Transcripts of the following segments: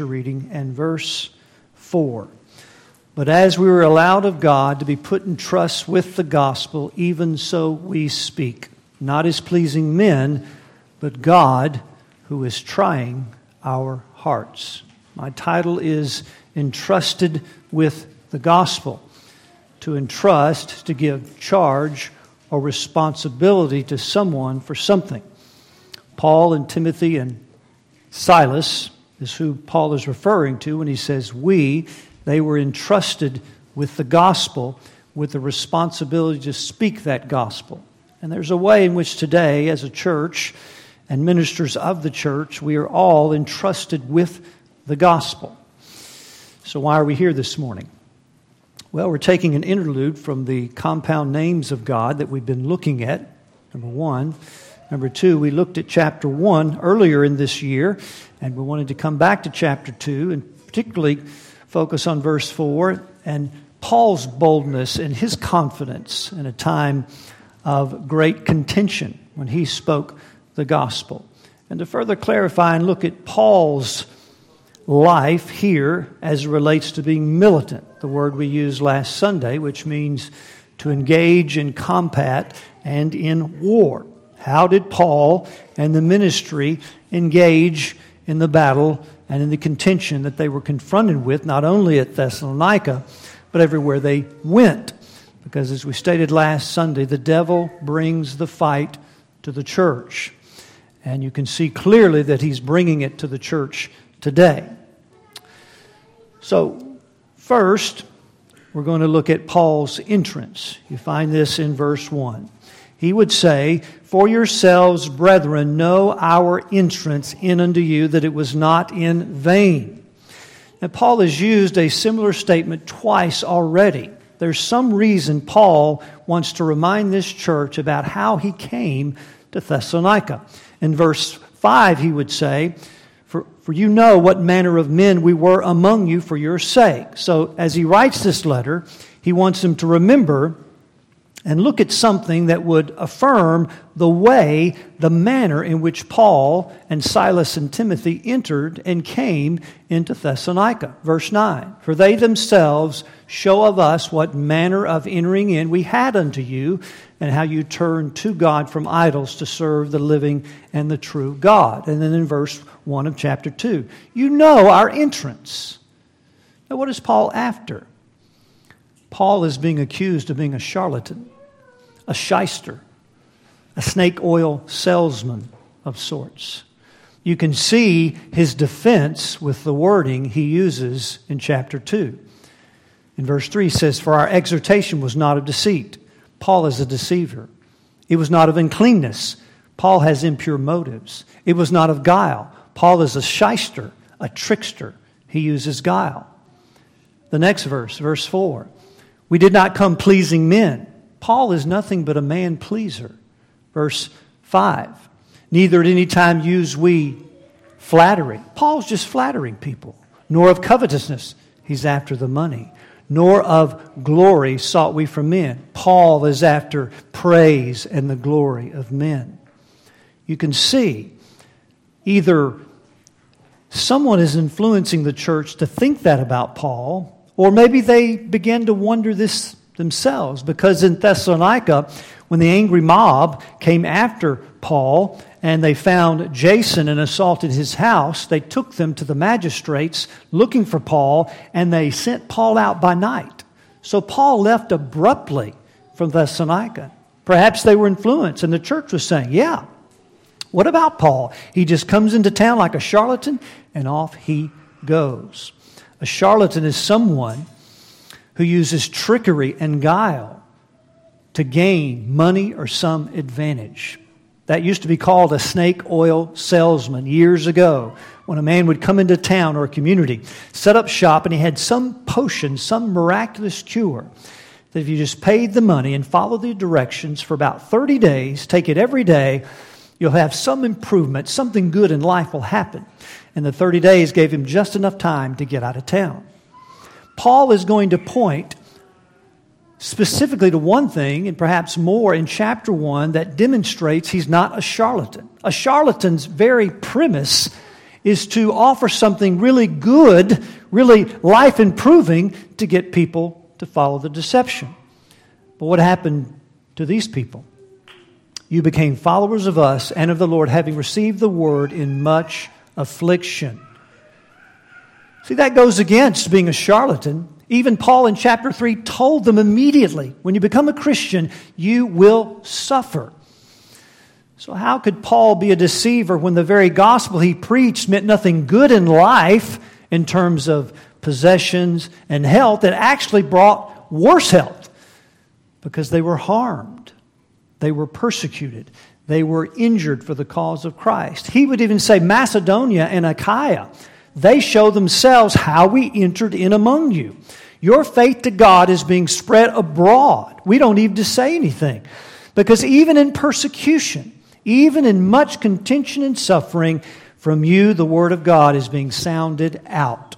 reading and verse 4. But as we were allowed of God to be put in trust with the gospel, even so we speak, not as pleasing men, but God who is trying our hearts. My title is Entrusted with the Gospel. To entrust, to give charge or responsibility to someone for something. Paul and Timothy and Silas is who Paul is referring to when he says we. They were entrusted with the gospel, with the responsibility to speak that gospel. And there's a way in which today, as a church and ministers of the church, we are all entrusted with the gospel. So, why are we here this morning? Well, we're taking an interlude from the compound names of God that we've been looking at, number one. Number two, we looked at chapter one earlier in this year, and we wanted to come back to chapter two and particularly focus on verse four and Paul's boldness and his confidence in a time of great contention when he spoke the gospel. And to further clarify and look at Paul's life here as it relates to being militant, the word we used last Sunday, which means to engage in combat and in war. How did Paul and the ministry engage in the battle and in the contention that they were confronted with, not only at Thessalonica, but everywhere they went? Because as we stated last Sunday, the devil brings the fight to the church. And you can see clearly that he's bringing it to the church today. So, first, we're going to look at Paul's entrance. You find this in verse 1 he would say, For yourselves, brethren, know our entrance in unto you, that it was not in vain. And Paul has used a similar statement twice already. There's some reason Paul wants to remind this church about how he came to Thessalonica. In verse 5, he would say, for, for you know what manner of men we were among you for your sake. So, as he writes this letter, he wants them to remember and look at something that would affirm the way, the manner in which Paul and Silas and Timothy entered and came into Thessalonica. Verse 9 For they themselves show of us what manner of entering in we had unto you, and how you turned to God from idols to serve the living and the true God. And then in verse 1 of chapter 2, you know our entrance. Now, what is Paul after? Paul is being accused of being a charlatan a shyster, a snake oil salesman of sorts. You can see his defense with the wording he uses in chapter 2. In verse 3 he says, For our exhortation was not of deceit. Paul is a deceiver. It was not of uncleanness. Paul has impure motives. It was not of guile. Paul is a shyster, a trickster. He uses guile. The next verse, verse 4 We did not come pleasing men Paul is nothing but a man pleaser. Verse 5 Neither at any time use we flattery. Paul's just flattering people, nor of covetousness. He's after the money. Nor of glory sought we from men. Paul is after praise and the glory of men. You can see either someone is influencing the church to think that about Paul, or maybe they begin to wonder this themselves. Because in Thessalonica, when the angry mob came after Paul and they found Jason and assaulted his house, they took them to the magistrates looking for Paul and they sent Paul out by night. So Paul left abruptly from Thessalonica. Perhaps they were influenced, and the church was saying, Yeah, what about Paul? He just comes into town like a charlatan and off he goes. A charlatan is someone who uses trickery and guile to gain money or some advantage. That used to be called a snake oil salesman years ago when a man would come into town or a community, set up shop, and he had some potion, some miraculous cure that if you just paid the money and followed the directions for about 30 days, take it every day, you'll have some improvement, something good in life will happen. And the 30 days gave him just enough time to get out of town. Paul is going to point specifically to one thing, and perhaps more in chapter 1, that demonstrates he's not a charlatan. A charlatan's very premise is to offer something really good, really life improving to get people to follow the deception. But what happened to these people? You became followers of us and of the Lord, having received the word in much affliction. See, that goes against being a charlatan. Even Paul in chapter 3 told them immediately when you become a Christian, you will suffer. So, how could Paul be a deceiver when the very gospel he preached meant nothing good in life in terms of possessions and health? It actually brought worse health because they were harmed, they were persecuted, they were injured for the cause of Christ. He would even say, Macedonia and Achaia, they show themselves how we entered in among you. Your faith to God is being spread abroad. We don't need to say anything. Because even in persecution, even in much contention and suffering, from you the word of God is being sounded out.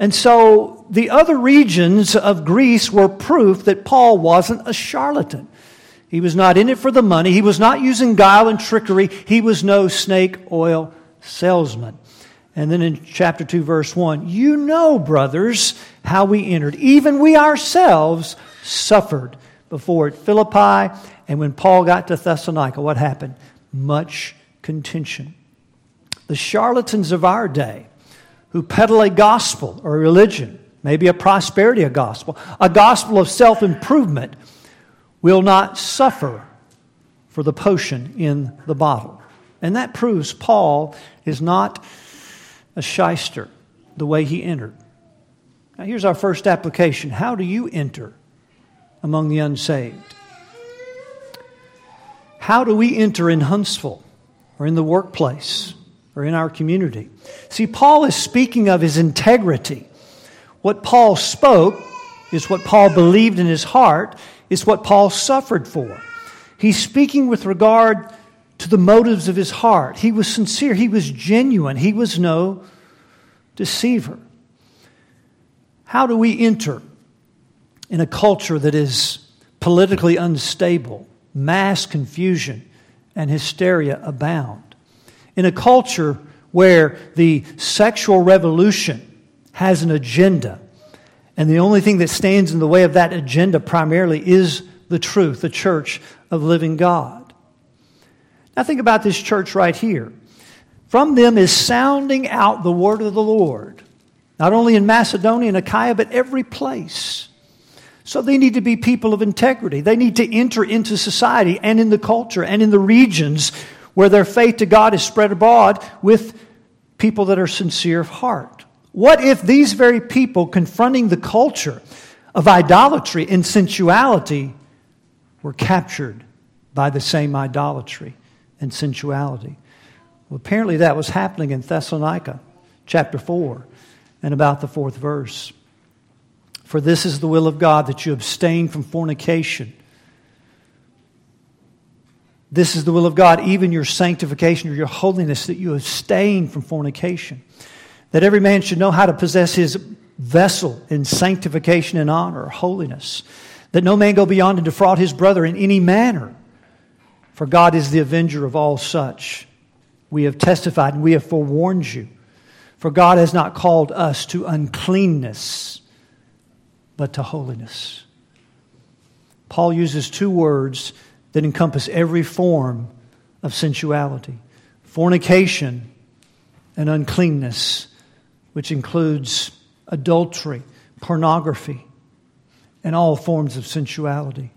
And so the other regions of Greece were proof that Paul wasn't a charlatan. He was not in it for the money. He was not using guile and trickery. He was no snake oil salesman. And then in chapter 2, verse 1, you know, brothers, how we entered. Even we ourselves suffered before at Philippi. And when Paul got to Thessalonica, what happened? Much contention. The charlatans of our day who peddle a gospel or a religion, maybe a prosperity gospel, a gospel of self improvement, will not suffer for the potion in the bottle. And that proves Paul is not a shyster the way he entered. Now, here's our first application How do you enter among the unsaved? How do we enter in Huntsville or in the workplace or in our community? See, Paul is speaking of his integrity. What Paul spoke is what Paul believed in his heart, is what Paul suffered for. He's speaking with regard to the motives of his heart. He was sincere, he was genuine, he was no deceiver. How do we enter in a culture that is politically unstable, mass confusion and hysteria abound. In a culture where the sexual revolution has an agenda, and the only thing that stands in the way of that agenda primarily is the truth, the church of living God. Now, think about this church right here. From them is sounding out the word of the Lord, not only in Macedonia and Achaia, but every place. So they need to be people of integrity. They need to enter into society and in the culture and in the regions where their faith to God is spread abroad with people that are sincere of heart. What if these very people confronting the culture of idolatry and sensuality were captured by the same idolatry and sensuality? Well, apparently that was happening in Thessalonica, chapter 4, and about the fourth verse. For this is the will of God that you abstain from fornication. This is the will of God, even your sanctification or your holiness, that you abstain from fornication. That every man should know how to possess his vessel in sanctification and honor, holiness. That no man go beyond and defraud his brother in any manner. For God is the avenger of all such. We have testified and we have forewarned you. For God has not called us to uncleanness but to holiness. Paul uses two words that encompass every form of sensuality fornication and uncleanness, which includes adultery, pornography, and all forms of sensuality.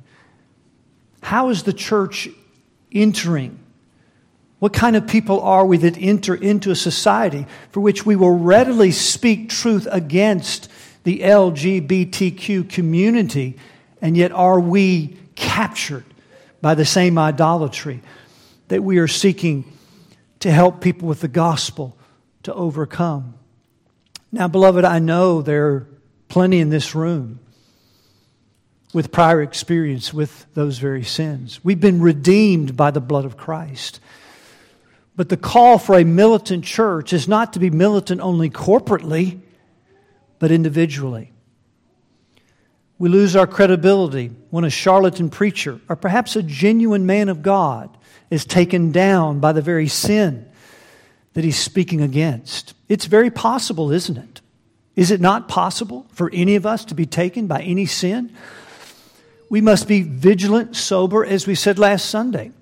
How is the church entering? What kind of people are we that enter into a society for which we will readily speak truth against the LGBTQ community, and yet are we captured by the same idolatry that we are seeking to help people with the gospel to overcome? Now, beloved, I know there are plenty in this room with prior experience with those very sins. We've been redeemed by the blood of Christ. But the call for a militant church is not to be militant only corporately, but individually. We lose our credibility when a charlatan preacher, or perhaps a genuine man of God, is taken down by the very sin that he's speaking against. It's very possible, isn't it? Is it not possible for any of us to be taken by any sin? We must be vigilant, sober, as we said last Sunday,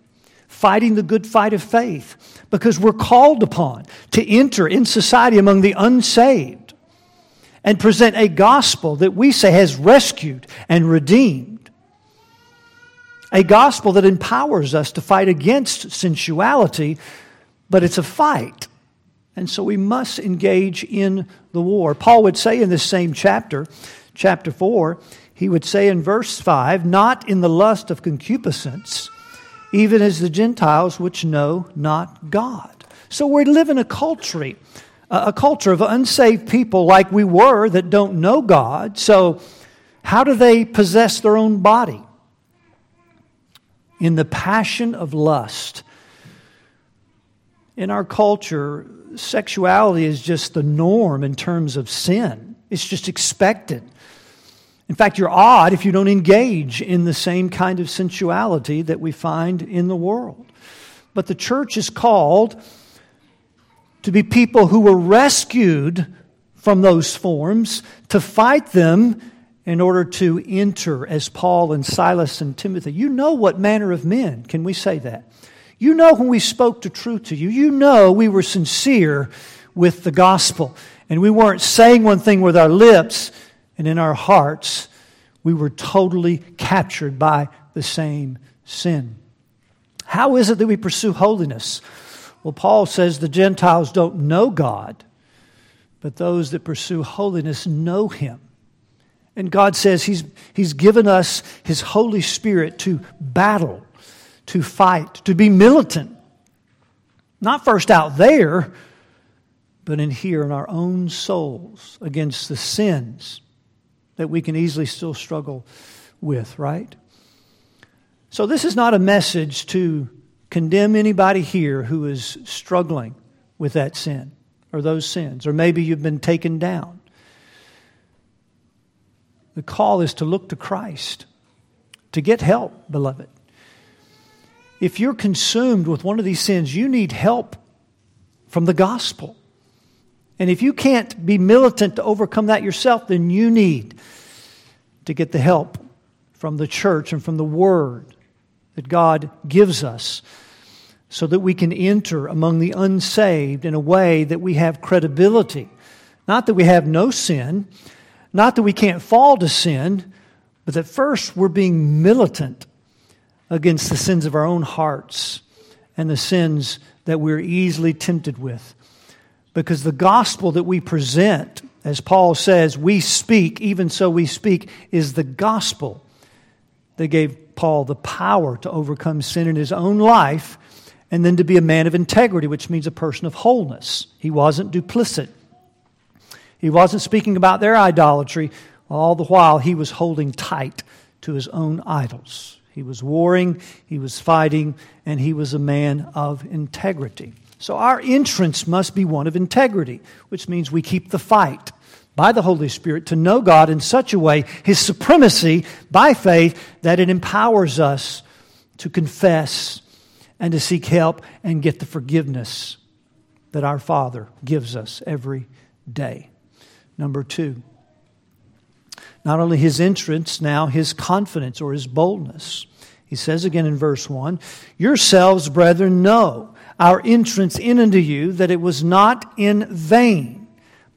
fighting the good fight of faith, because we're called upon to enter in society among the unsaved and present a gospel that we say has rescued and redeemed. A gospel that empowers us to fight against sensuality but it's a fight. And so we must engage in the war. Paul would say in this same chapter, chapter 4, he would say in verse 5, not in the lust of concupiscence, even as the Gentiles which know not God. So we live in a culture, a culture of unsaved people like we were that don't know God. So how do they possess their own body? In the passion of lust in our culture, sexuality is just the norm in terms of sin. It's just expected. In fact, you're odd if you don't engage in the same kind of sensuality that we find in the world. But the church is called to be people who were rescued from those forms, to fight them in order to enter as Paul and Silas and Timothy. You know what manner of men, can we say that? You know when we spoke the truth to you. You know we were sincere with the gospel. And we weren't saying one thing with our lips and in our hearts. We were totally captured by the same sin. How is it that we pursue holiness? Well, Paul says the Gentiles don't know God, but those that pursue holiness know Him. And God says He's, he's given us His Holy Spirit to battle to fight, to be militant. Not first out there, but in here in our own souls against the sins that we can easily still struggle with, right? So, this is not a message to condemn anybody here who is struggling with that sin or those sins, or maybe you've been taken down. The call is to look to Christ, to get help, beloved if you're consumed with one of these sins, you need help from the gospel. And if you can't be militant to overcome that yourself, then you need to get the help from the church and from the word that God gives us so that we can enter among the unsaved in a way that we have credibility. Not that we have no sin, not that we can't fall to sin, but that first we're being militant against the sins of our own hearts and the sins that we're easily tempted with. Because the gospel that we present, as Paul says, we speak, even so we speak, is the gospel that gave Paul the power to overcome sin in his own life and then to be a man of integrity, which means a person of wholeness. He wasn't duplicit. He wasn't speaking about their idolatry, all the while he was holding tight to his own idols. He was warring, he was fighting, and he was a man of integrity. So our entrance must be one of integrity, which means we keep the fight by the Holy Spirit to know God in such a way, His supremacy by faith, that it empowers us to confess and to seek help and get the forgiveness that our Father gives us every day. Number two, not only his entrance, now his confidence or his boldness. He says again in verse 1 Yourselves, brethren, know our entrance in unto you that it was not in vain.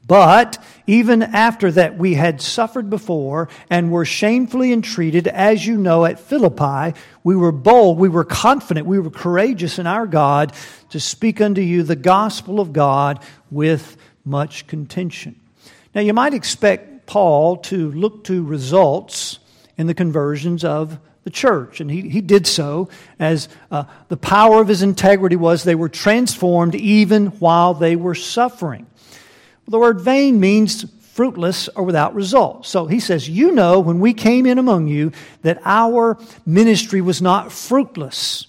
But even after that we had suffered before and were shamefully entreated, as you know, at Philippi, we were bold, we were confident, we were courageous in our God to speak unto you the gospel of God with much contention. Now you might expect Paul to look to results in the conversions of the church. And he, he did so as uh, the power of his integrity was they were transformed even while they were suffering. The word vain means fruitless or without result. So he says, You know, when we came in among you, that our ministry was not fruitless.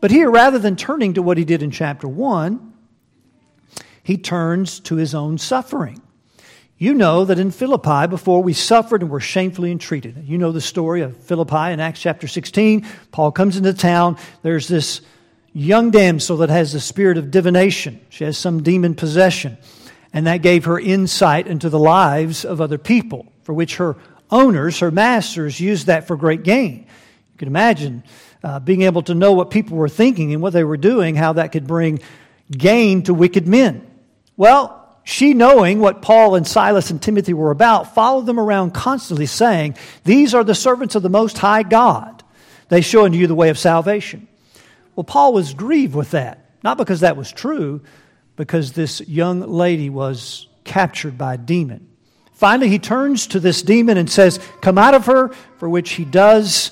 But here, rather than turning to what he did in chapter 1, he turns to his own suffering. You know that in Philippi, before we suffered and were shamefully entreated. You know the story of Philippi in Acts chapter 16. Paul comes into town. There's this young damsel that has the spirit of divination. She has some demon possession. And that gave her insight into the lives of other people, for which her owners, her masters, used that for great gain. You can imagine uh, being able to know what people were thinking and what they were doing, how that could bring gain to wicked men. Well, she, knowing what Paul and Silas and Timothy were about, followed them around constantly, saying, These are the servants of the Most High God. They show unto you the way of salvation. Well, Paul was grieved with that, not because that was true, because this young lady was captured by a demon. Finally, he turns to this demon and says, Come out of her, for which he does.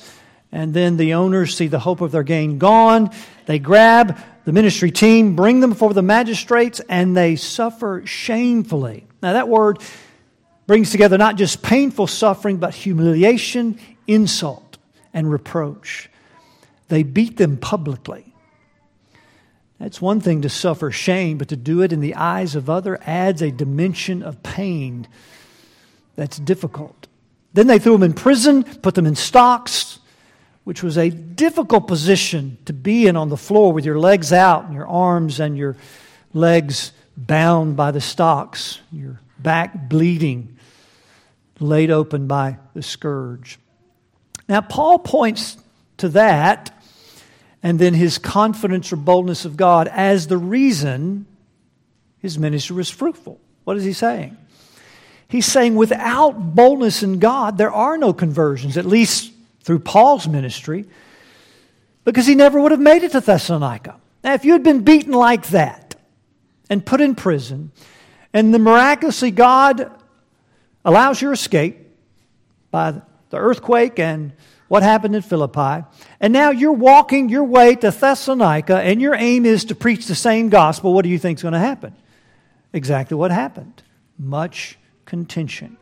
And then the owners see the hope of their gain gone. They grab the ministry team, bring them before the magistrates, and they suffer shamefully. Now, that word brings together not just painful suffering, but humiliation, insult, and reproach. They beat them publicly. That's one thing to suffer shame, but to do it in the eyes of other adds a dimension of pain that's difficult. Then they threw them in prison, put them in stocks, which was a difficult position to be in on the floor with your legs out and your arms and your legs bound by the stocks, your back bleeding, laid open by the scourge. Now, Paul points to that and then his confidence or boldness of God as the reason his ministry was fruitful. What is he saying? He's saying without boldness in God, there are no conversions, at least through Paul's ministry because he never would have made it to Thessalonica. Now, if you had been beaten like that and put in prison, and the miraculously God allows your escape by the earthquake and what happened in Philippi, and now you're walking your way to Thessalonica, and your aim is to preach the same gospel, what do you think is going to happen? Exactly what happened much contention.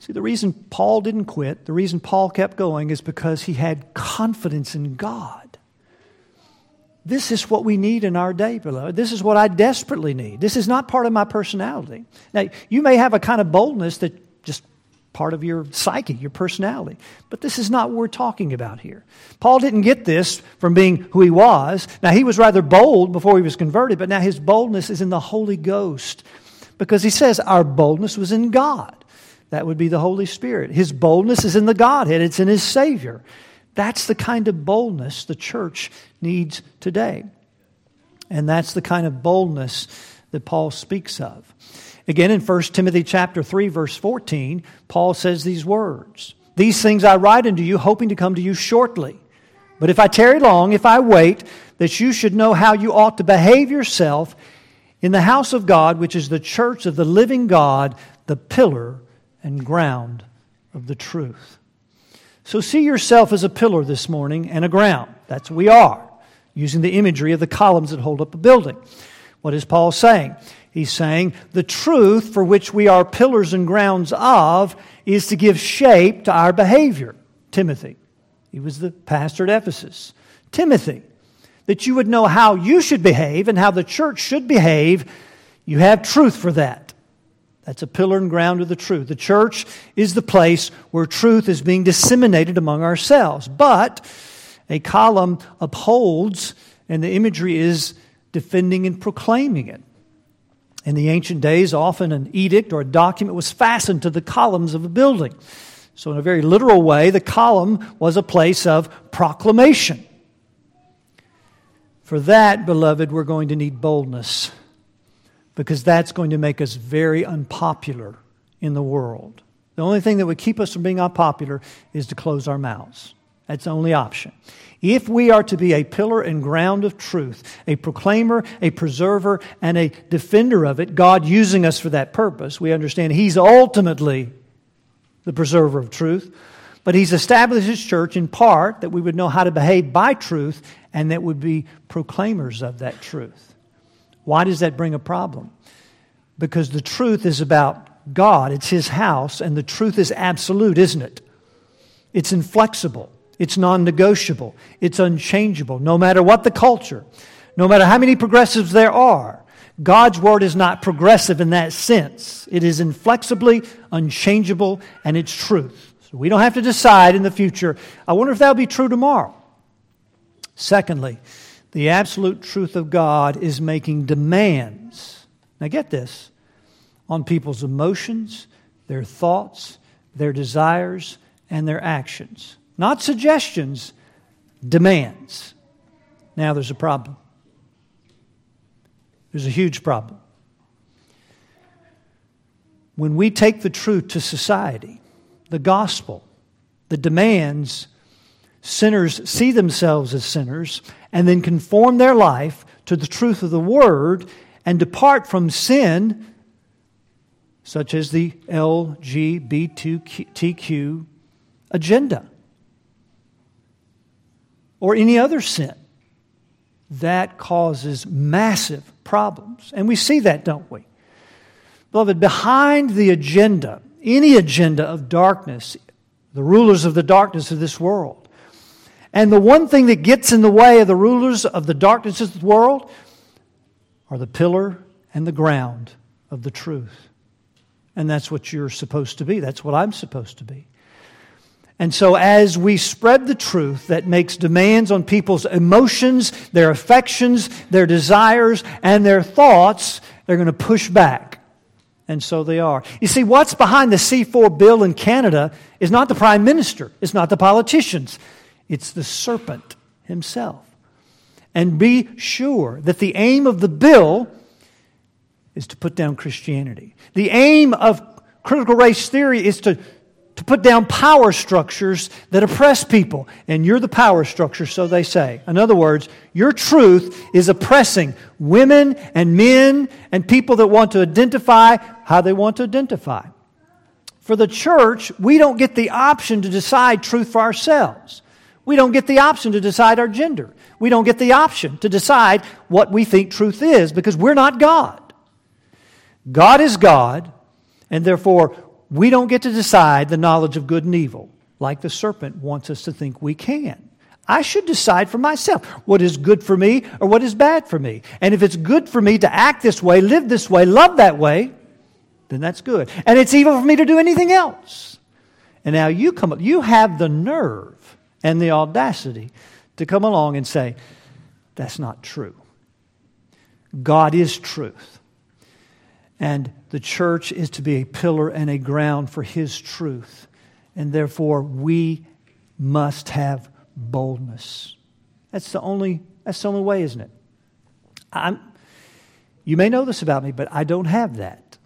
See, the reason Paul didn't quit, the reason Paul kept going, is because he had confidence in God. This is what we need in our day, beloved. This is what I desperately need. This is not part of my personality. Now, you may have a kind of boldness that just part of your psyche, your personality. But this is not what we're talking about here. Paul didn't get this from being who he was. Now, he was rather bold before he was converted, but now his boldness is in the Holy Ghost because he says our boldness was in God. That would be the Holy Spirit. His boldness is in the Godhead, it's in His Savior. That's the kind of boldness the church needs today. And that's the kind of boldness that Paul speaks of. Again, in 1 Timothy chapter 3, verse 14, Paul says these words These things I write unto you, hoping to come to you shortly. But if I tarry long, if I wait, that you should know how you ought to behave yourself in the house of God, which is the church of the living God, the pillar and ground of the truth. So see yourself as a pillar this morning and a ground. That's what we are, using the imagery of the columns that hold up a building. What is Paul saying? He's saying the truth for which we are pillars and grounds of is to give shape to our behavior. Timothy, he was the pastor at Ephesus. Timothy, that you would know how you should behave and how the church should behave, you have truth for that. That's a pillar and ground of the truth. The church is the place where truth is being disseminated among ourselves. But a column upholds, and the imagery is defending and proclaiming it. In the ancient days, often an edict or a document was fastened to the columns of a building. So, in a very literal way, the column was a place of proclamation. For that, beloved, we're going to need boldness because that's going to make us very unpopular in the world. The only thing that would keep us from being unpopular is to close our mouths. That's the only option. If we are to be a pillar and ground of truth, a proclaimer, a preserver, and a defender of it, God using us for that purpose, we understand He's ultimately the preserver of truth. But He's established His church in part that we would know how to behave by truth and that would be proclaimers of that truth. Why does that bring a problem? Because the truth is about God, it's His house, and the truth is absolute, isn't it? It's inflexible, it's non negotiable, it's unchangeable, no matter what the culture, no matter how many progressives there are. God's word is not progressive in that sense. It is inflexibly unchangeable and it's truth. So we don't have to decide in the future, I wonder if that'll be true tomorrow. Secondly, the absolute truth of God is making demands. Now, get this on people's emotions, their thoughts, their desires, and their actions. Not suggestions, demands. Now, there's a problem. There's a huge problem. When we take the truth to society, the gospel, the demands, sinners see themselves as sinners and then conform their life to the truth of the word and depart from sin, such as the LGBTQ agenda or any other sin. That causes massive problems. And we see that, don't we? Beloved, behind the agenda, any agenda of darkness, the rulers of the darkness of this world, and the one thing that gets in the way of the rulers of the darkness of the world are the pillar and the ground of the truth. And that's what you're supposed to be. That's what I'm supposed to be. And so, as we spread the truth that makes demands on people's emotions, their affections, their desires, and their thoughts, they're going to push back. And so they are. You see, what's behind the C4 bill in Canada is not the prime minister, it's not the politicians, it's the serpent himself. And be sure that the aim of the bill is to put down Christianity. The aim of critical race theory is to, to put down power structures that oppress people. And you're the power structure, so they say. In other words, your truth is oppressing women and men and people that want to identify how they want to identify. For the church, we don't get the option to decide truth for ourselves. We don't get the option to decide our gender. We don't get the option to decide what we think truth is because we're not God. God is God, and therefore we don't get to decide the knowledge of good and evil like the serpent wants us to think we can. I should decide for myself what is good for me or what is bad for me. And if it's good for me to act this way, live this way, love that way, then that's good. And it's evil for me to do anything else. And now you come up, you have the nerve and the audacity to come along and say, that's not true. God is truth. And the church is to be a pillar and a ground for His truth. And therefore, we must have boldness. That's the only, that's the only way, isn't it? I'm, you may know this about me, but I don't have that.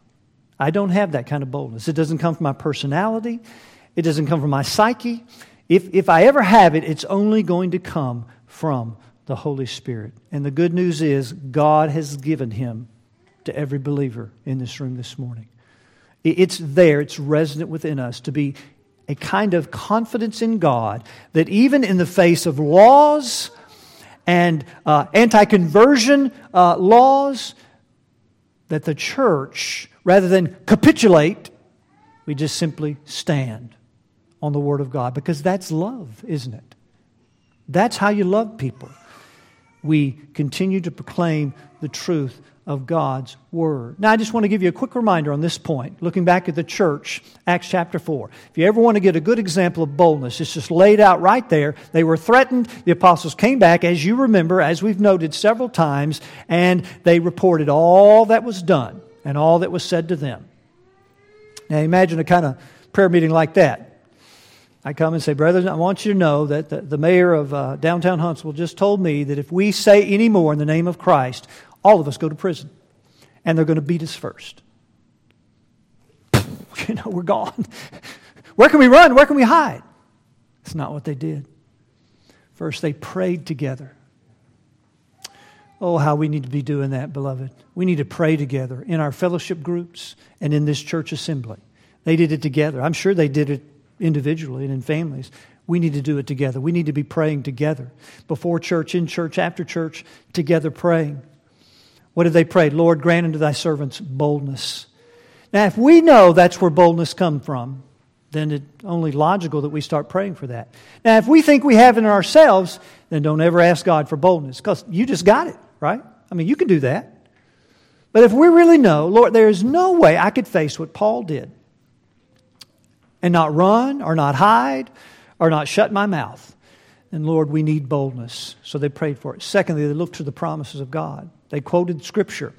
I don't have that kind of boldness. It doesn't come from my personality, it doesn't come from my psyche. If, if I ever have it, it's only going to come from the Holy Spirit. And the good news is, God has given him to every believer in this room this morning. It's there, it's resonant within us to be a kind of confidence in God that even in the face of laws and uh, anti conversion uh, laws, that the church, rather than capitulate, we just simply stand on the Word of God because that's love, isn't it? That's how you love people. We continue to proclaim the truth of God's Word. Now, I just want to give you a quick reminder on this point, looking back at the church, Acts chapter 4. If you ever want to get a good example of boldness, it's just laid out right there. They were threatened. The apostles came back, as you remember, as we've noted several times, and they reported all that was done and all that was said to them. Now, imagine a kind of prayer meeting like that. I come and say, Brothers, I want you to know that the, the mayor of uh, downtown Huntsville just told me that if we say any more in the name of Christ, all of us go to prison. And they're going to beat us first. you know, we're gone. Where can we run? Where can we hide? It's not what they did. First, they prayed together. Oh, how we need to be doing that, beloved. We need to pray together in our fellowship groups and in this church assembly. They did it together. I'm sure they did it individually and in families. We need to do it together. We need to be praying together. Before church, in church, after church, together praying. What did they pray? Lord, grant unto thy servants boldness. Now, if we know that's where boldness comes from, then it's only logical that we start praying for that. Now, if we think we have it in ourselves, then don't ever ask God for boldness because you just got it, right? I mean, you can do that. But if we really know, Lord, there is no way I could face what Paul did and not run or not hide or not shut my mouth, And Lord, we need boldness. So they prayed for it. Secondly, they looked to the promises of God. They quoted Scripture.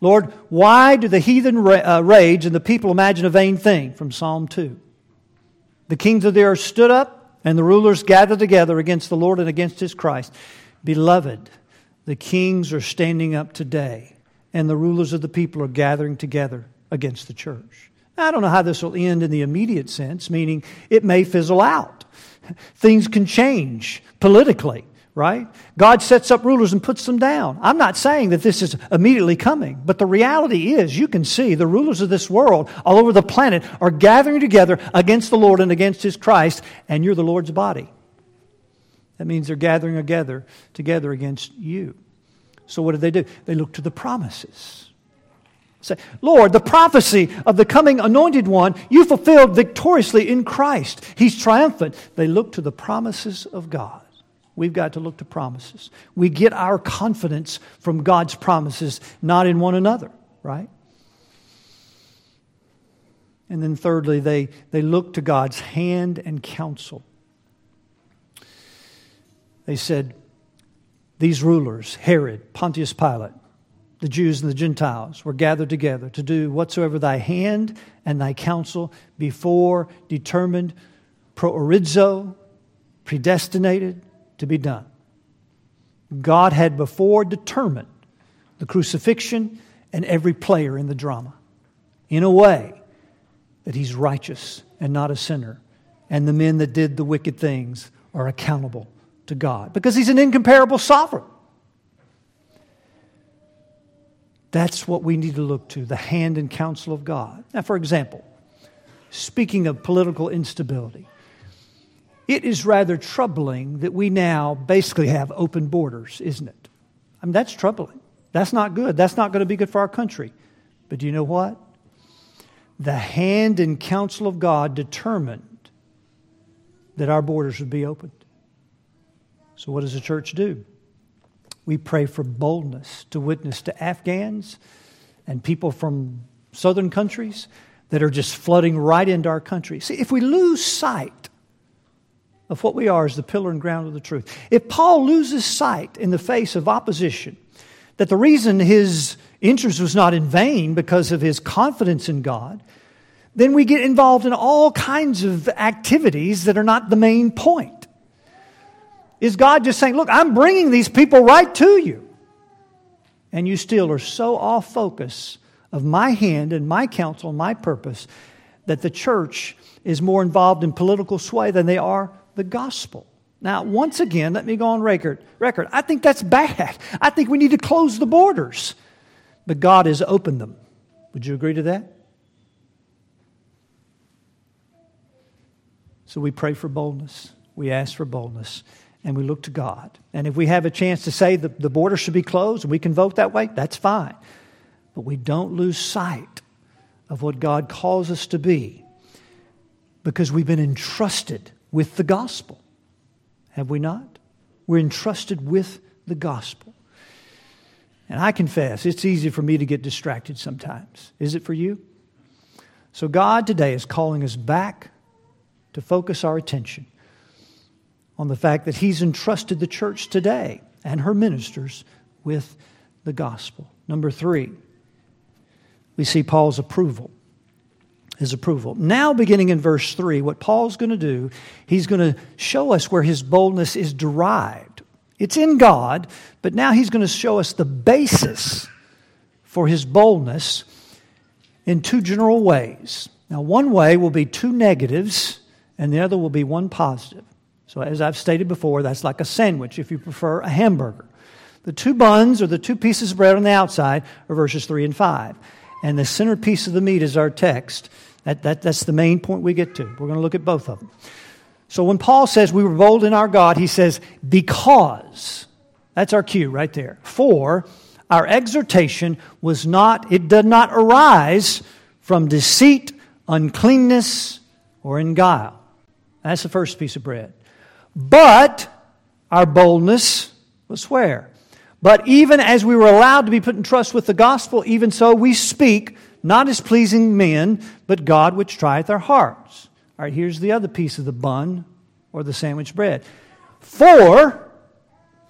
Lord, why do the heathen uh, rage and the people imagine a vain thing? From Psalm 2. The kings of the earth stood up, and the rulers gathered together against the Lord and against his Christ. Beloved, the kings are standing up today, and the rulers of the people are gathering together against the church. I don't know how this will end in the immediate sense, meaning it may fizzle out. Things can change politically right? God sets up rulers and puts them down. I'm not saying that this is immediately coming, but the reality is you can see the rulers of this world all over the planet are gathering together against the Lord and against his Christ, and you're the Lord's body. That means they're gathering together together against you. So what did they do? They looked to the promises. Say, Lord, the prophecy of the coming anointed one you fulfilled victoriously in Christ. He's triumphant. They look to the promises of God. We've got to look to promises. We get our confidence from God's promises, not in one another, right? And then thirdly, they, they look to God's hand and counsel. They said, These rulers, Herod, Pontius Pilate, the Jews and the Gentiles, were gathered together to do whatsoever thy hand and thy counsel before determined, pro proorizo, predestinated, to be done. God had before determined the crucifixion and every player in the drama in a way that he's righteous and not a sinner. And the men that did the wicked things are accountable to God because he's an incomparable sovereign. That's what we need to look to the hand and counsel of God. Now, for example, speaking of political instability, it is rather troubling that we now basically have open borders, isn't it? I mean, that's troubling. That's not good. That's not going to be good for our country. But do you know what? The hand and counsel of God determined that our borders would be opened. So, what does the church do? We pray for boldness to witness to Afghans and people from southern countries that are just flooding right into our country. See, if we lose sight of what we are as the pillar and ground of the truth. If Paul loses sight in the face of opposition, that the reason his interest was not in vain because of his confidence in God, then we get involved in all kinds of activities that are not the main point. Is God just saying, Look, I'm bringing these people right to you? And you still are so off focus of my hand and my counsel my purpose that the church is more involved in political sway than they are the gospel. Now, once again, let me go on record. Record. I think that's bad. I think we need to close the borders. But God has opened them. Would you agree to that? So we pray for boldness. We ask for boldness. And we look to God. And if we have a chance to say that the border should be closed and we can vote that way, that's fine. But we don't lose sight of what God calls us to be because we've been entrusted with the gospel. Have we not? We're entrusted with the gospel. And I confess, it's easy for me to get distracted sometimes. Is it for you? So, God today is calling us back to focus our attention on the fact that He's entrusted the church today and her ministers with the gospel. Number three, we see Paul's approval his approval. Now, beginning in verse 3, what Paul's going to do, he's going to show us where his boldness is derived. It's in God, but now he's going to show us the basis for his boldness in two general ways. Now, one way will be two negatives, and the other will be one positive. So, as I've stated before, that's like a sandwich if you prefer a hamburger. The two buns or the two pieces of bread on the outside are verses 3 and 5. And the centerpiece of the meat is our text. That, that, that's the main point we get to. We're going to look at both of them. So when Paul says we were bold in our God, he says, because. That's our cue right there. For our exhortation was not, it did not arise from deceit, uncleanness, or in guile. That's the first piece of bread. But our boldness was where? But even as we were allowed to be put in trust with the gospel, even so we speak not as pleasing men, but God which trieth our hearts. All right, here's the other piece of the bun or the sandwich bread. For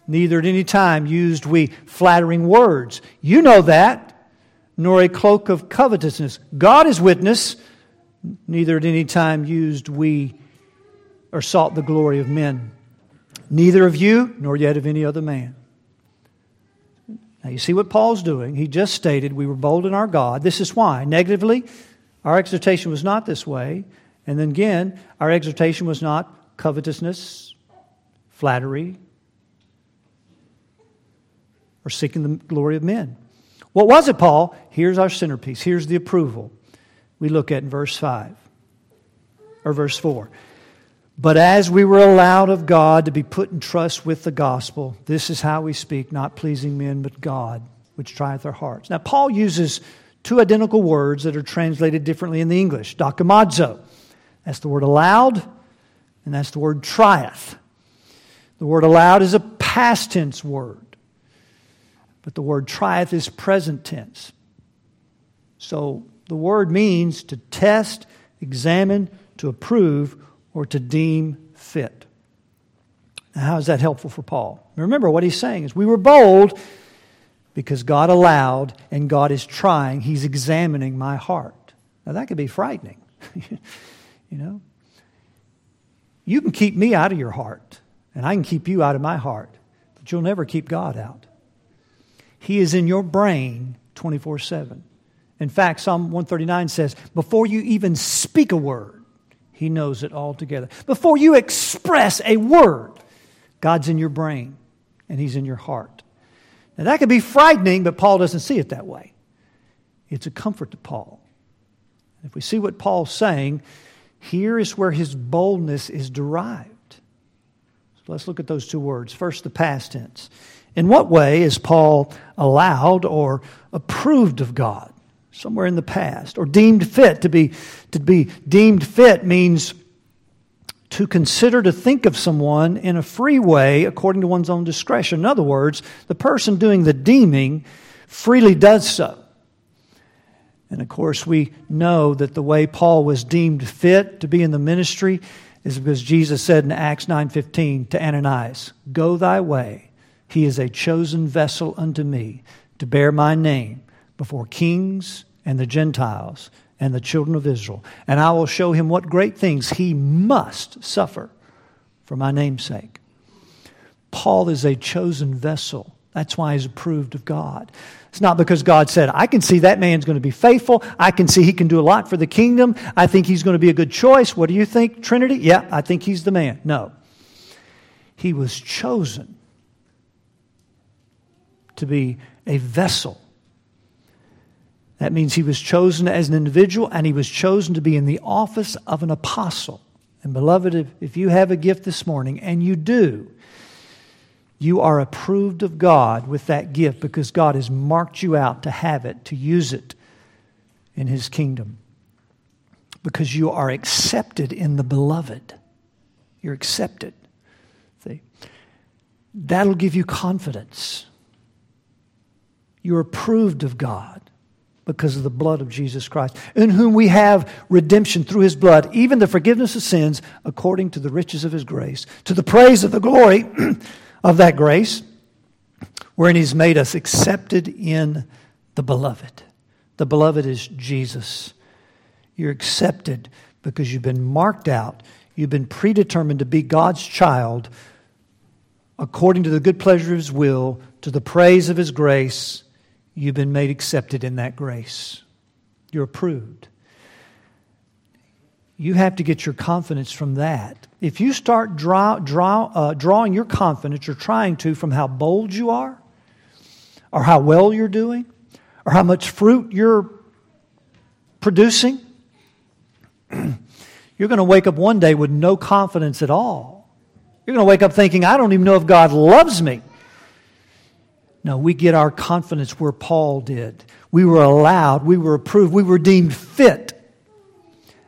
neither at any time used we flattering words. You know that, nor a cloak of covetousness. God is witness, neither at any time used we or sought the glory of men, neither of you, nor yet of any other man. Now, you see what Paul's doing. He just stated we were bold in our God. This is why. Negatively, our exhortation was not this way. And then again, our exhortation was not covetousness, flattery, or seeking the glory of men. What was it, Paul? Here's our centerpiece. Here's the approval we look at in verse 5 or verse 4. But as we were allowed of God to be put in trust with the gospel, this is how we speak, not pleasing men, but God, which trieth our hearts. Now, Paul uses two identical words that are translated differently in the English dokimazo. That's the word allowed, and that's the word trieth. The word allowed is a past tense word, but the word trieth is present tense. So the word means to test, examine, to approve, or to deem fit. Now, how is that helpful for Paul? Remember, what he's saying is we were bold because God allowed and God is trying. He's examining my heart. Now, that could be frightening. you know? You can keep me out of your heart, and I can keep you out of my heart, but you'll never keep God out. He is in your brain 24 7. In fact, Psalm 139 says, Before you even speak a word, he knows it all together. Before you express a word, God's in your brain and He's in your heart. Now, that could be frightening, but Paul doesn't see it that way. It's a comfort to Paul. If we see what Paul's saying, here is where his boldness is derived. So let's look at those two words. First, the past tense. In what way is Paul allowed or approved of God? Somewhere in the past, or deemed fit. To be, to be deemed fit means to consider to think of someone in a free way according to one's own discretion. In other words, the person doing the deeming freely does so. And of course, we know that the way Paul was deemed fit to be in the ministry is because Jesus said in Acts 9:15 to Ananias, "Go thy way; he is a chosen vessel unto me to bear my name before kings and the Gentiles and the children of Israel, and I will show him what great things he must suffer for my name's sake. Paul is a chosen vessel. That's why he's approved of God. It's not because God said, I can see that man's going to be faithful. I can see he can do a lot for the kingdom. I think he's going to be a good choice. What do you think, Trinity? Yeah, I think he's the man. No. He was chosen to be a vessel that means he was chosen as an individual and he was chosen to be in the office of an apostle. And, beloved, if, you have a gift this morning, and you do, you are approved of God with that gift because God has marked you out to have it, to use it in his kingdom. Because you are accepted in the beloved. You're accepted. See? That'll give you confidence. You're approved of God because of the blood of Jesus Christ, in whom we have redemption through his blood, even the forgiveness of sins, according to the riches of his grace, to the praise of the glory of that grace, wherein he's made us accepted in the beloved. The beloved is Jesus. You're accepted because you've been marked out, you've been predetermined to be God's child according to the good pleasure of his will, to the praise of his grace You've been made accepted in that grace. You're approved. You have to get your confidence from that. If you start draw, draw, uh, drawing your confidence, or trying to, from how bold you are, or how well you're doing, or how much fruit you're producing, you're going to wake up one day with no confidence at all. You're going to wake up thinking, I don't even know if God loves me. No, we get our confidence where Paul did. We were allowed, we were approved, we were deemed fit.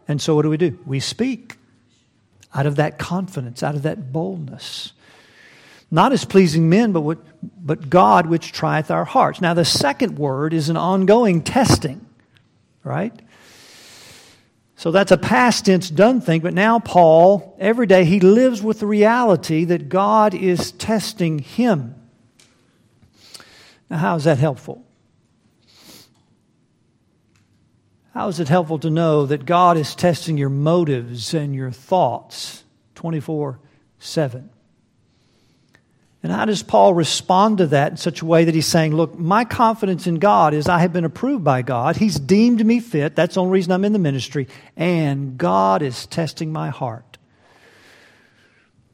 And so what do we do? We speak out of that confidence, out of that boldness. Not as pleasing men, but, what, but God which trieth our hearts. Now, the second word is an ongoing testing, right? So that's a past tense done thing, but now Paul, every day, he lives with the reality that God is testing him. Now, how is that helpful? How is it helpful to know that God is testing your motives and your thoughts 24 7? And how does Paul respond to that in such a way that he's saying, Look, my confidence in God is I have been approved by God. He's deemed me fit. That's the only reason I'm in the ministry. And God is testing my heart.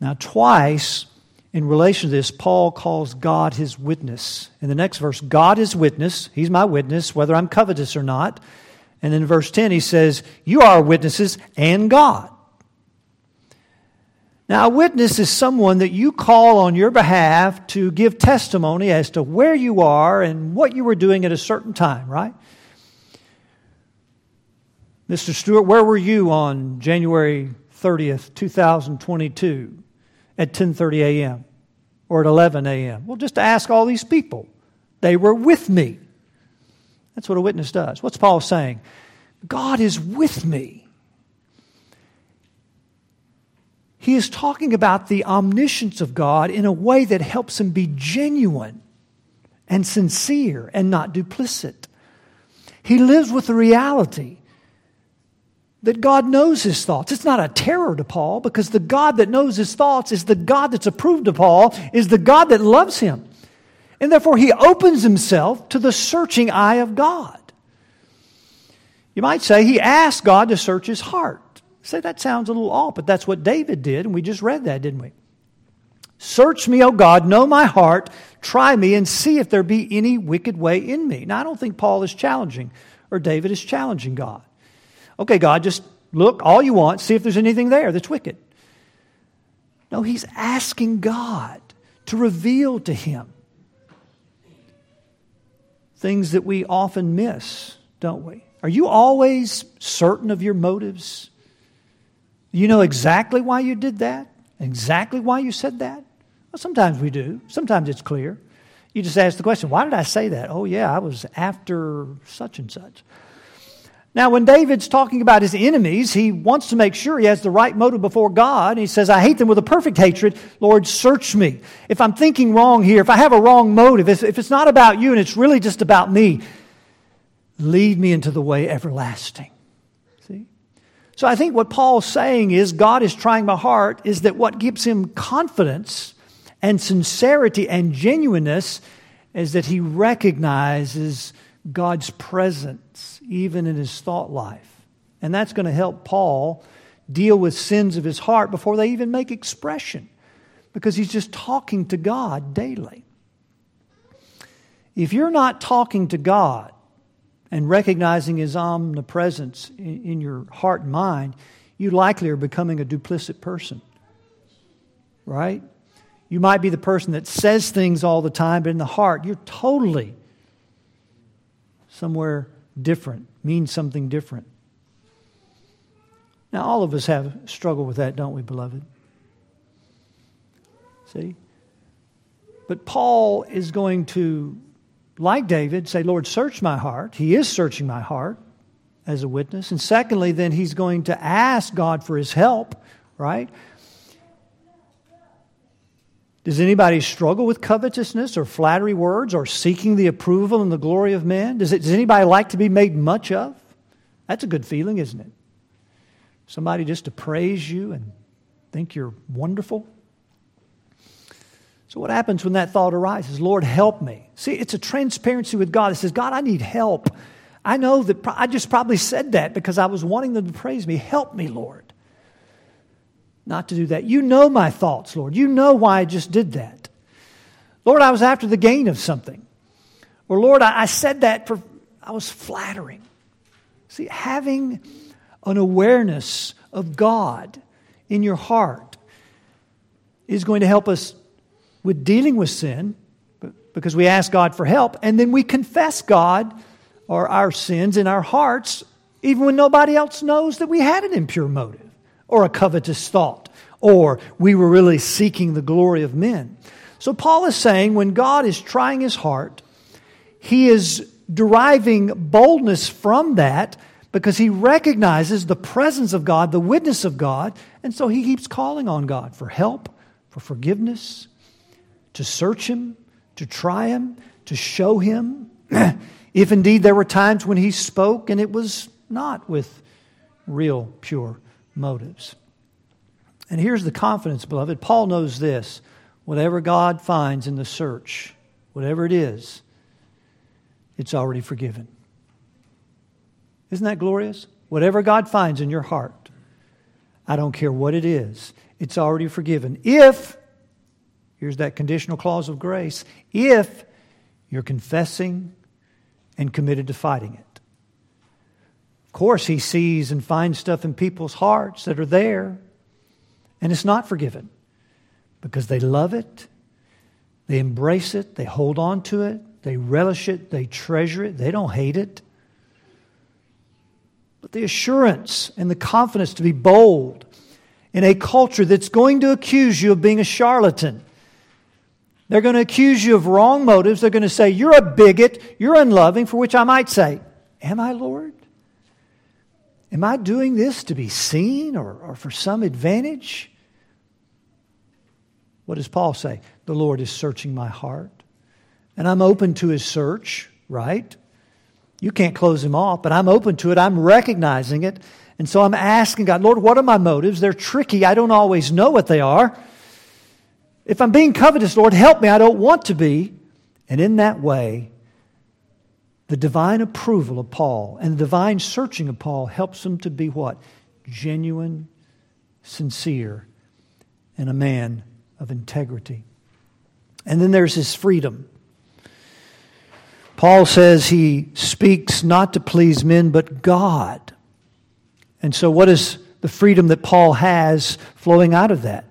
Now, twice in relation to this, Paul calls God his witness. In the next verse, God is witness. He's my witness, whether I'm covetous or not. And in verse 10, he says, You are witnesses and God. Now, a witness is someone that you call on your behalf to give testimony as to where you are and what you were doing at a certain time, right? Mr. Stewart, where were you on January 30th, 2022 at 10:30 a.m. or at 11 a.m.? Well, just to ask all these people. They were with me. That's what a witness does. What's Paul saying? God is with me. He is talking about the omniscience of God in a way that helps him be genuine and sincere and not duplicit. He lives with the reality that God knows his thoughts. It's not a terror to Paul because the God that knows his thoughts is the God that's approved of Paul, is the God that loves him. And therefore, he opens himself to the searching eye of God. You might say he asked God to search his heart. Say that sounds a little off, but that's what David did, and we just read that, didn't we? Search me, O God, know my heart, try me, and see if there be any wicked way in me. Now, I don't think Paul is challenging, or David is challenging God. Okay, God, just look all you want, see if there's anything there that's wicked. No, he's asking God to reveal to him things that we often miss, don't we? Are you always certain of your motives? You know exactly why you did that? Exactly why you said that? Well, sometimes we do. Sometimes it's clear. You just ask the question, why did I say that? Oh, yeah, I was after such and such. Now, when David's talking about his enemies, he wants to make sure he has the right motive before God. He says, I hate them with a perfect hatred. Lord, search me. If I'm thinking wrong here, if I have a wrong motive, if it's not about you and it's really just about me, lead me into the way everlasting. See? So I think what Paul's saying is God is trying my heart is that what gives him confidence and sincerity and genuineness is that he recognizes God's presence even in his thought life. And that's going to help Paul deal with sins of his heart before they even make expression because he's just talking to God daily. If you're not talking to God and recognizing his omnipresence in, your heart and mind, you likely are becoming a duplicit person. Right? You might be the person that says things all the time, but in the heart, you're totally somewhere different, means something different. Now, all of us have struggled with that, don't we, beloved? See? But Paul is going to like David, say, Lord, search my heart. He is searching my heart as a witness. And secondly, then he's going to ask God for his help, right? Does anybody struggle with covetousness or flattery words or seeking the approval and the glory of men? Does, it, does anybody like to be made much of? That's a good feeling, isn't it? Somebody just to praise you and think you're wonderful. So, what happens when that thought arises? Lord, help me. See, it's a transparency with God. It says, God, I need help. I know that I just probably said that because I was wanting them to praise me. Help me, Lord. Not to do that. You know my thoughts, Lord. You know why I just did that. Lord, I was after the gain of something. Or, Lord, I, I said that for, I was flattering. See, having an awareness of God in your heart is going to help us with dealing with sin because we ask God for help, and then we confess God or our sins in our hearts, even when nobody else knows that we had an impure motive or a covetous thought or we were really seeking the glory of men. So, Paul is saying when God is trying his heart, he is deriving boldness from that because he recognizes the presence of God, the witness of God, and so he keeps calling on God for help, for forgiveness, to search him, to try him, to show him. if indeed there were times when he spoke and it was not with real, pure motives. And here's the confidence, beloved. Paul knows this whatever God finds in the search, whatever it is, it's already forgiven. Isn't that glorious? Whatever God finds in your heart, I don't care what it is, it's already forgiven. If, here's that conditional clause of grace, if you're confessing and committed to fighting it. Of course, he sees and finds stuff in people's hearts that are there, and it's not forgiven because they love it, they embrace it, they hold on to it, they relish it, they treasure it, they don't hate it. But the assurance and the confidence to be bold in a culture that's going to accuse you of being a charlatan. They're going to accuse you of wrong motives. They're going to say, You're a bigot, you're unloving, for which I might say, Am I, Lord? Am I doing this to be seen or, or for some advantage? What does Paul say? The Lord is searching my heart. And I'm open to his search, right? You can't close him off, but I'm open to it. I'm recognizing it. And so I'm asking God, Lord, what are my motives? They're tricky. I don't always know what they are. If I'm being covetous, Lord, help me. I don't want to be. And in that way, the divine approval of Paul and the divine searching of Paul helps him to be what? Genuine, sincere, and a man of integrity. And then there's his freedom. Paul says he speaks not to please men, but God. And so, what is the freedom that Paul has flowing out of that?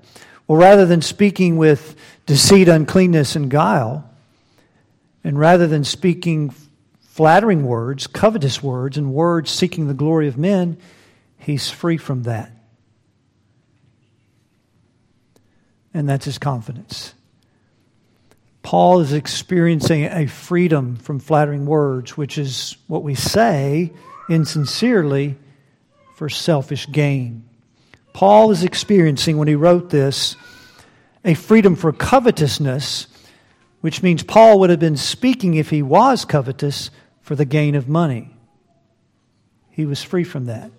Well, rather than speaking with deceit, uncleanness, and guile, and rather than speaking flattering words, covetous words, and words seeking the glory of men, he's free from that. and that's his confidence. Paul is experiencing a freedom from flattering words, which is what we say insincerely for selfish gain. Paul is experiencing, when he wrote this, a freedom for covetousness, which means Paul would have been speaking if he was covetous for the gain of money. He was free from that.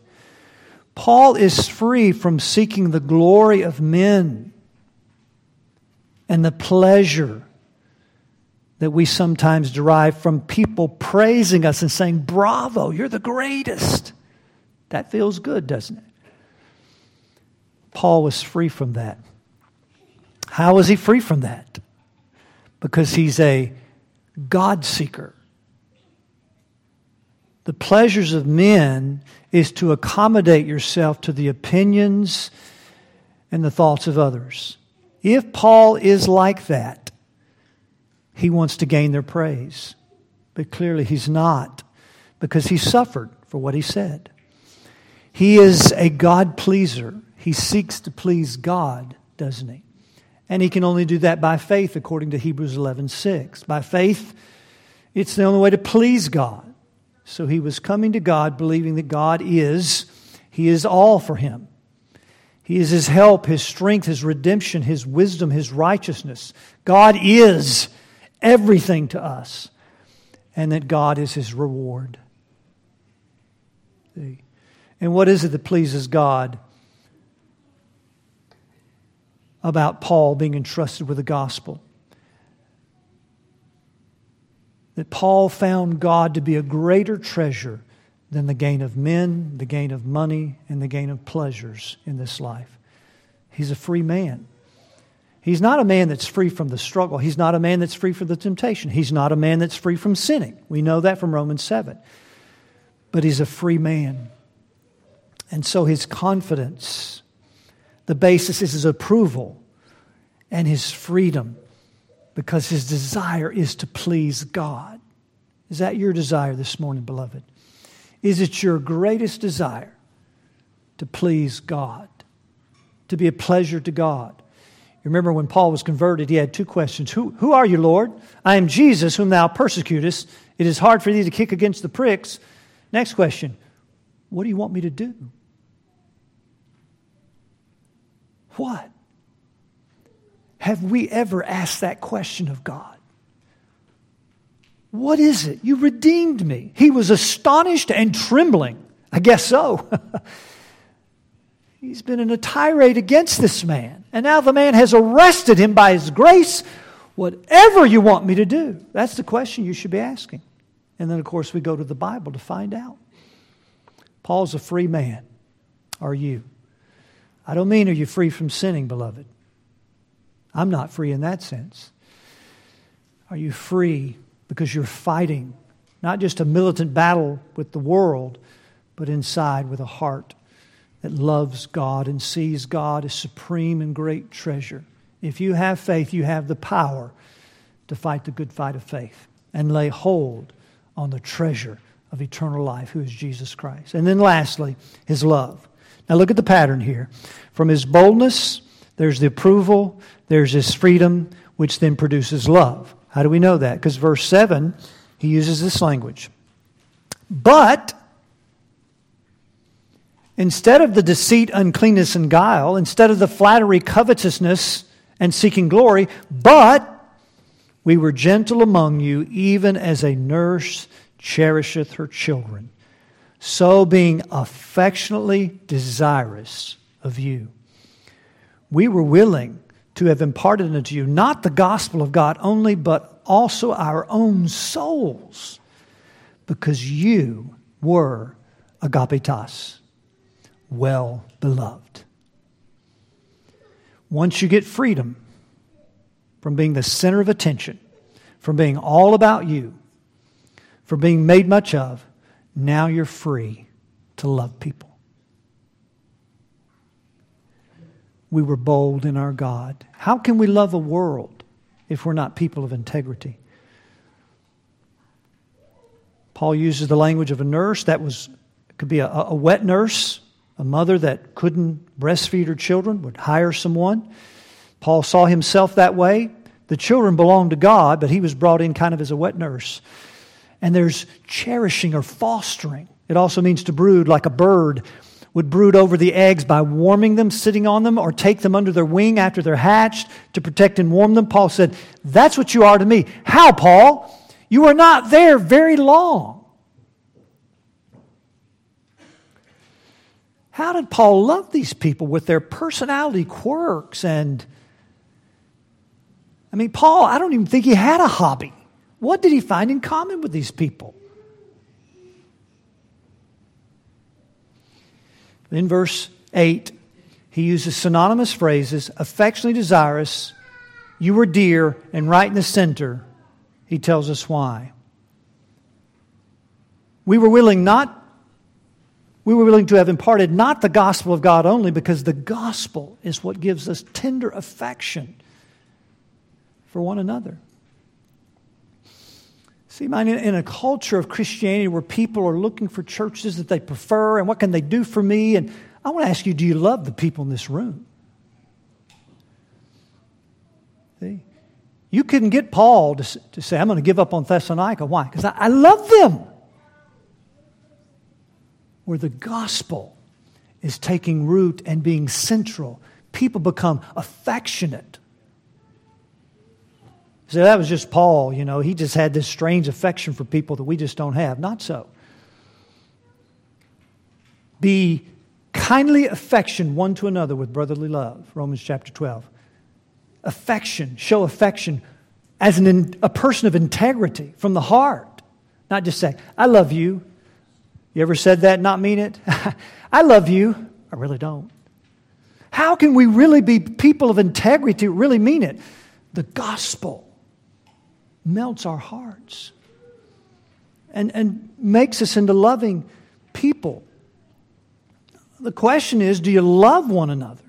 Paul is free from seeking the glory of men and the pleasure that we sometimes derive from people praising us and saying, Bravo, you're the greatest. That feels good, doesn't it? Paul was free from that. How was he free from that? Because he's a God seeker. The pleasures of men is to accommodate yourself to the opinions and the thoughts of others. If Paul is like that, he wants to gain their praise. But clearly he's not because he suffered for what he said. He is a God pleaser. He seeks to please God, doesn't he? And he can only do that by faith according to Hebrews 11:6. By faith, it's the only way to please God. So he was coming to God believing that God is he is all for him. He is his help, his strength, his redemption, his wisdom, his righteousness. God is everything to us, and that God is his reward. See? And what is it that pleases God about Paul being entrusted with the gospel? That Paul found God to be a greater treasure than the gain of men, the gain of money, and the gain of pleasures in this life. He's a free man. He's not a man that's free from the struggle. He's not a man that's free from the temptation. He's not a man that's free from sinning. We know that from Romans 7. But he's a free man. And so his confidence, the basis is his approval and his freedom because his desire is to please God. Is that your desire this morning, beloved? Is it your greatest desire to please God, to be a pleasure to God? You remember when Paul was converted, he had two questions Who, who are you, Lord? I am Jesus, whom thou persecutest. It is hard for thee to kick against the pricks. Next question What do you want me to do? What? Have we ever asked that question of God? What is it? You redeemed me. He was astonished and trembling. I guess so. He's been in a tirade against this man. And now the man has arrested him by his grace. Whatever you want me to do. That's the question you should be asking. And then, of course, we go to the Bible to find out. Paul's a free man. Are you? I don't mean are you free from sinning, beloved. I'm not free in that sense. Are you free because you're fighting not just a militant battle with the world, but inside with a heart that loves God and sees God as supreme and great treasure? If you have faith, you have the power to fight the good fight of faith and lay hold on the treasure of eternal life, who is Jesus Christ. And then lastly, his love. Now look at the pattern here. From his boldness, there's the approval, there's this freedom, which then produces love. How do we know that? Because verse 7, he uses this language. But instead of the deceit, uncleanness, and guile, instead of the flattery, covetousness, and seeking glory, but we were gentle among you, even as a nurse cherisheth her children, so being affectionately desirous of you. We were willing to have imparted unto you not the gospel of God only, but also our own souls, because you were agapitas, well beloved. Once you get freedom from being the center of attention, from being all about you, from being made much of, now you're free to love people. We were bold in our God. How can we love a world if we're not people of integrity? Paul uses the language of a nurse. That was could be a, a wet nurse, a mother that couldn't breastfeed her children would hire someone. Paul saw himself that way. The children belonged to God, but he was brought in kind of as a wet nurse. And there's cherishing or fostering. It also means to brood like a bird would brood over the eggs by warming them, sitting on them, or take them under their wing after they're hatched to protect and warm them. Paul said, That's what you are to me. How, Paul? You are not there very long. How did Paul love these people with their personality quirks and. I mean, Paul, I don't even think he had a hobby. What did he find in common with these people? In verse 8, he uses synonymous phrases affectionately desirous, you were dear, and right in the center, he tells us why. We were willing not we were willing to have imparted not the gospel of God only because the gospel is what gives us tender affection for one another. See, man, in a culture of Christianity where people are looking for churches that they prefer and what can they do for me, and I want to ask you, do you love the people in this room? See? You couldn't get Paul to, to say, I'm going to give up on Thessalonica. Why? Because I, I love them. Where the gospel is taking root and being central, people become affectionate so that was just Paul, you know, he just had this strange affection for people that we just don't have. Not so. Be kindly affection one to another with brotherly love, Romans chapter 12. Affection, show affection as an, a person of integrity from the heart. Not just say, I love you. You ever said that, not mean it? I love you. I really don't. How can we really be people of integrity, really mean it? The gospel melts our hearts and, and makes us into loving people. The question is do you love one another?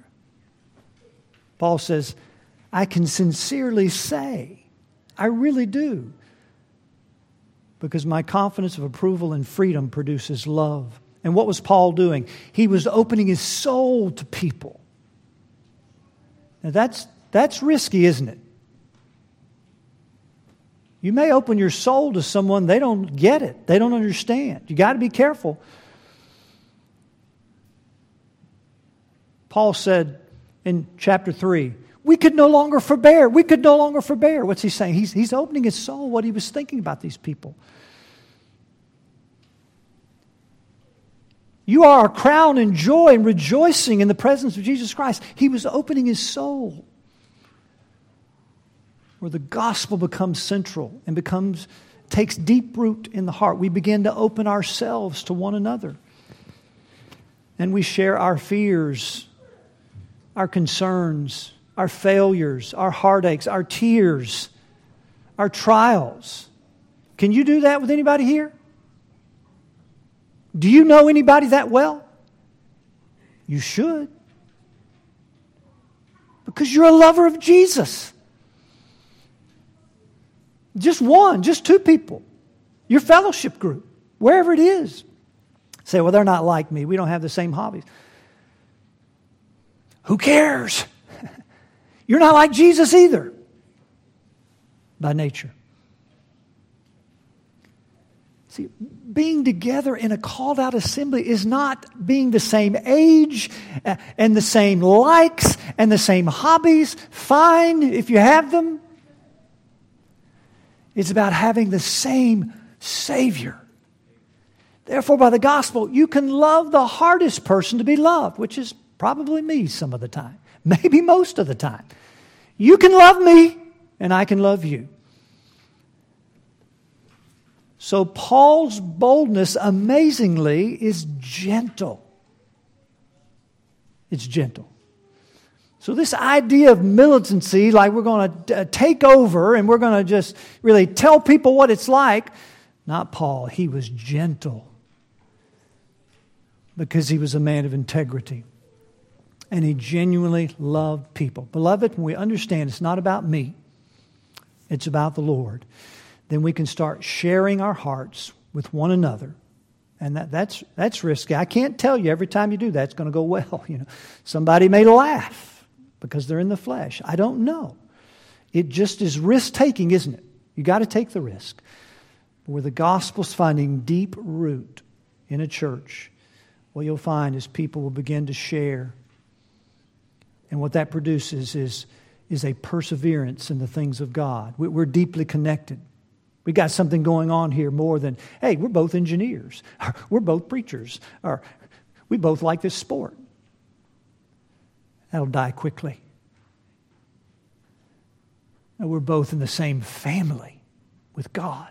Paul says, I can sincerely say, I really do. Because my confidence of approval and freedom produces love. And what was Paul doing? He was opening his soul to people. Now that's, that's risky, isn't it? You may open your soul to someone they don't get it, they don't understand. You got to be careful. Paul said in chapter 3, we could no longer forbear. We could no longer forbear. What's he saying? He's, he's opening his soul, what he was thinking about these people. You are a crown in joy and rejoicing in the presence of Jesus Christ. He was opening his soul where the gospel becomes central and becomes takes deep root in the heart. We begin to open ourselves to one another. And we share our fears, our concerns, our failures, our heartaches, our tears, our trials. Can you do that with anybody here? Do you know anybody that well? You should. Because you're a lover of Jesus. Just one, just two people. Your fellowship group, wherever it is. Say, well, they're not like me. We don't have the same hobbies. Who cares? You're not like Jesus either by nature. See, being together in a called out assembly is not being the same age uh, and the same likes and the same hobbies. Fine if you have them. It's about having the same Savior. Therefore, by the gospel, you can love the hardest person to be loved, which is probably me some of the time, maybe most of the time. You can love me, and I can love you. So, Paul's boldness, amazingly, is gentle. It's gentle. So, this idea of militancy, like we're going to uh, take over and we're going to just really tell people what it's like, not Paul. He was gentle because he was a man of integrity and he genuinely loved people. Beloved, when we understand it's not about me, it's about the Lord then we can start sharing our hearts with one another. And that, that's, that's risky. I can't tell you every time you do that it's going to go well. You know, somebody may laugh because they're in the flesh. I don't know. It just is risk taking, isn't it? You got to take the risk. Where the gospel's finding deep root in a church, what you'll find is people will begin to share. And what that produces is, is a perseverance in the things of God. We're deeply connected. We got something going on here more than, hey, we're both engineers, we're both preachers, or we both like this sport. That'll die quickly. And we're both in the same family with God.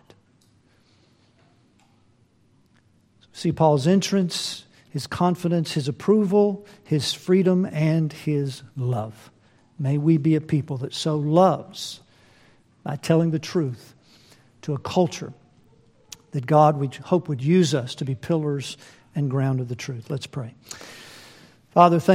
See Paul's entrance, his confidence, his approval, his freedom, and his love. May we be a people that so loves by telling the truth to a culture that God, we hope, would use us to be pillars and ground of the truth. Let's pray. Father, thank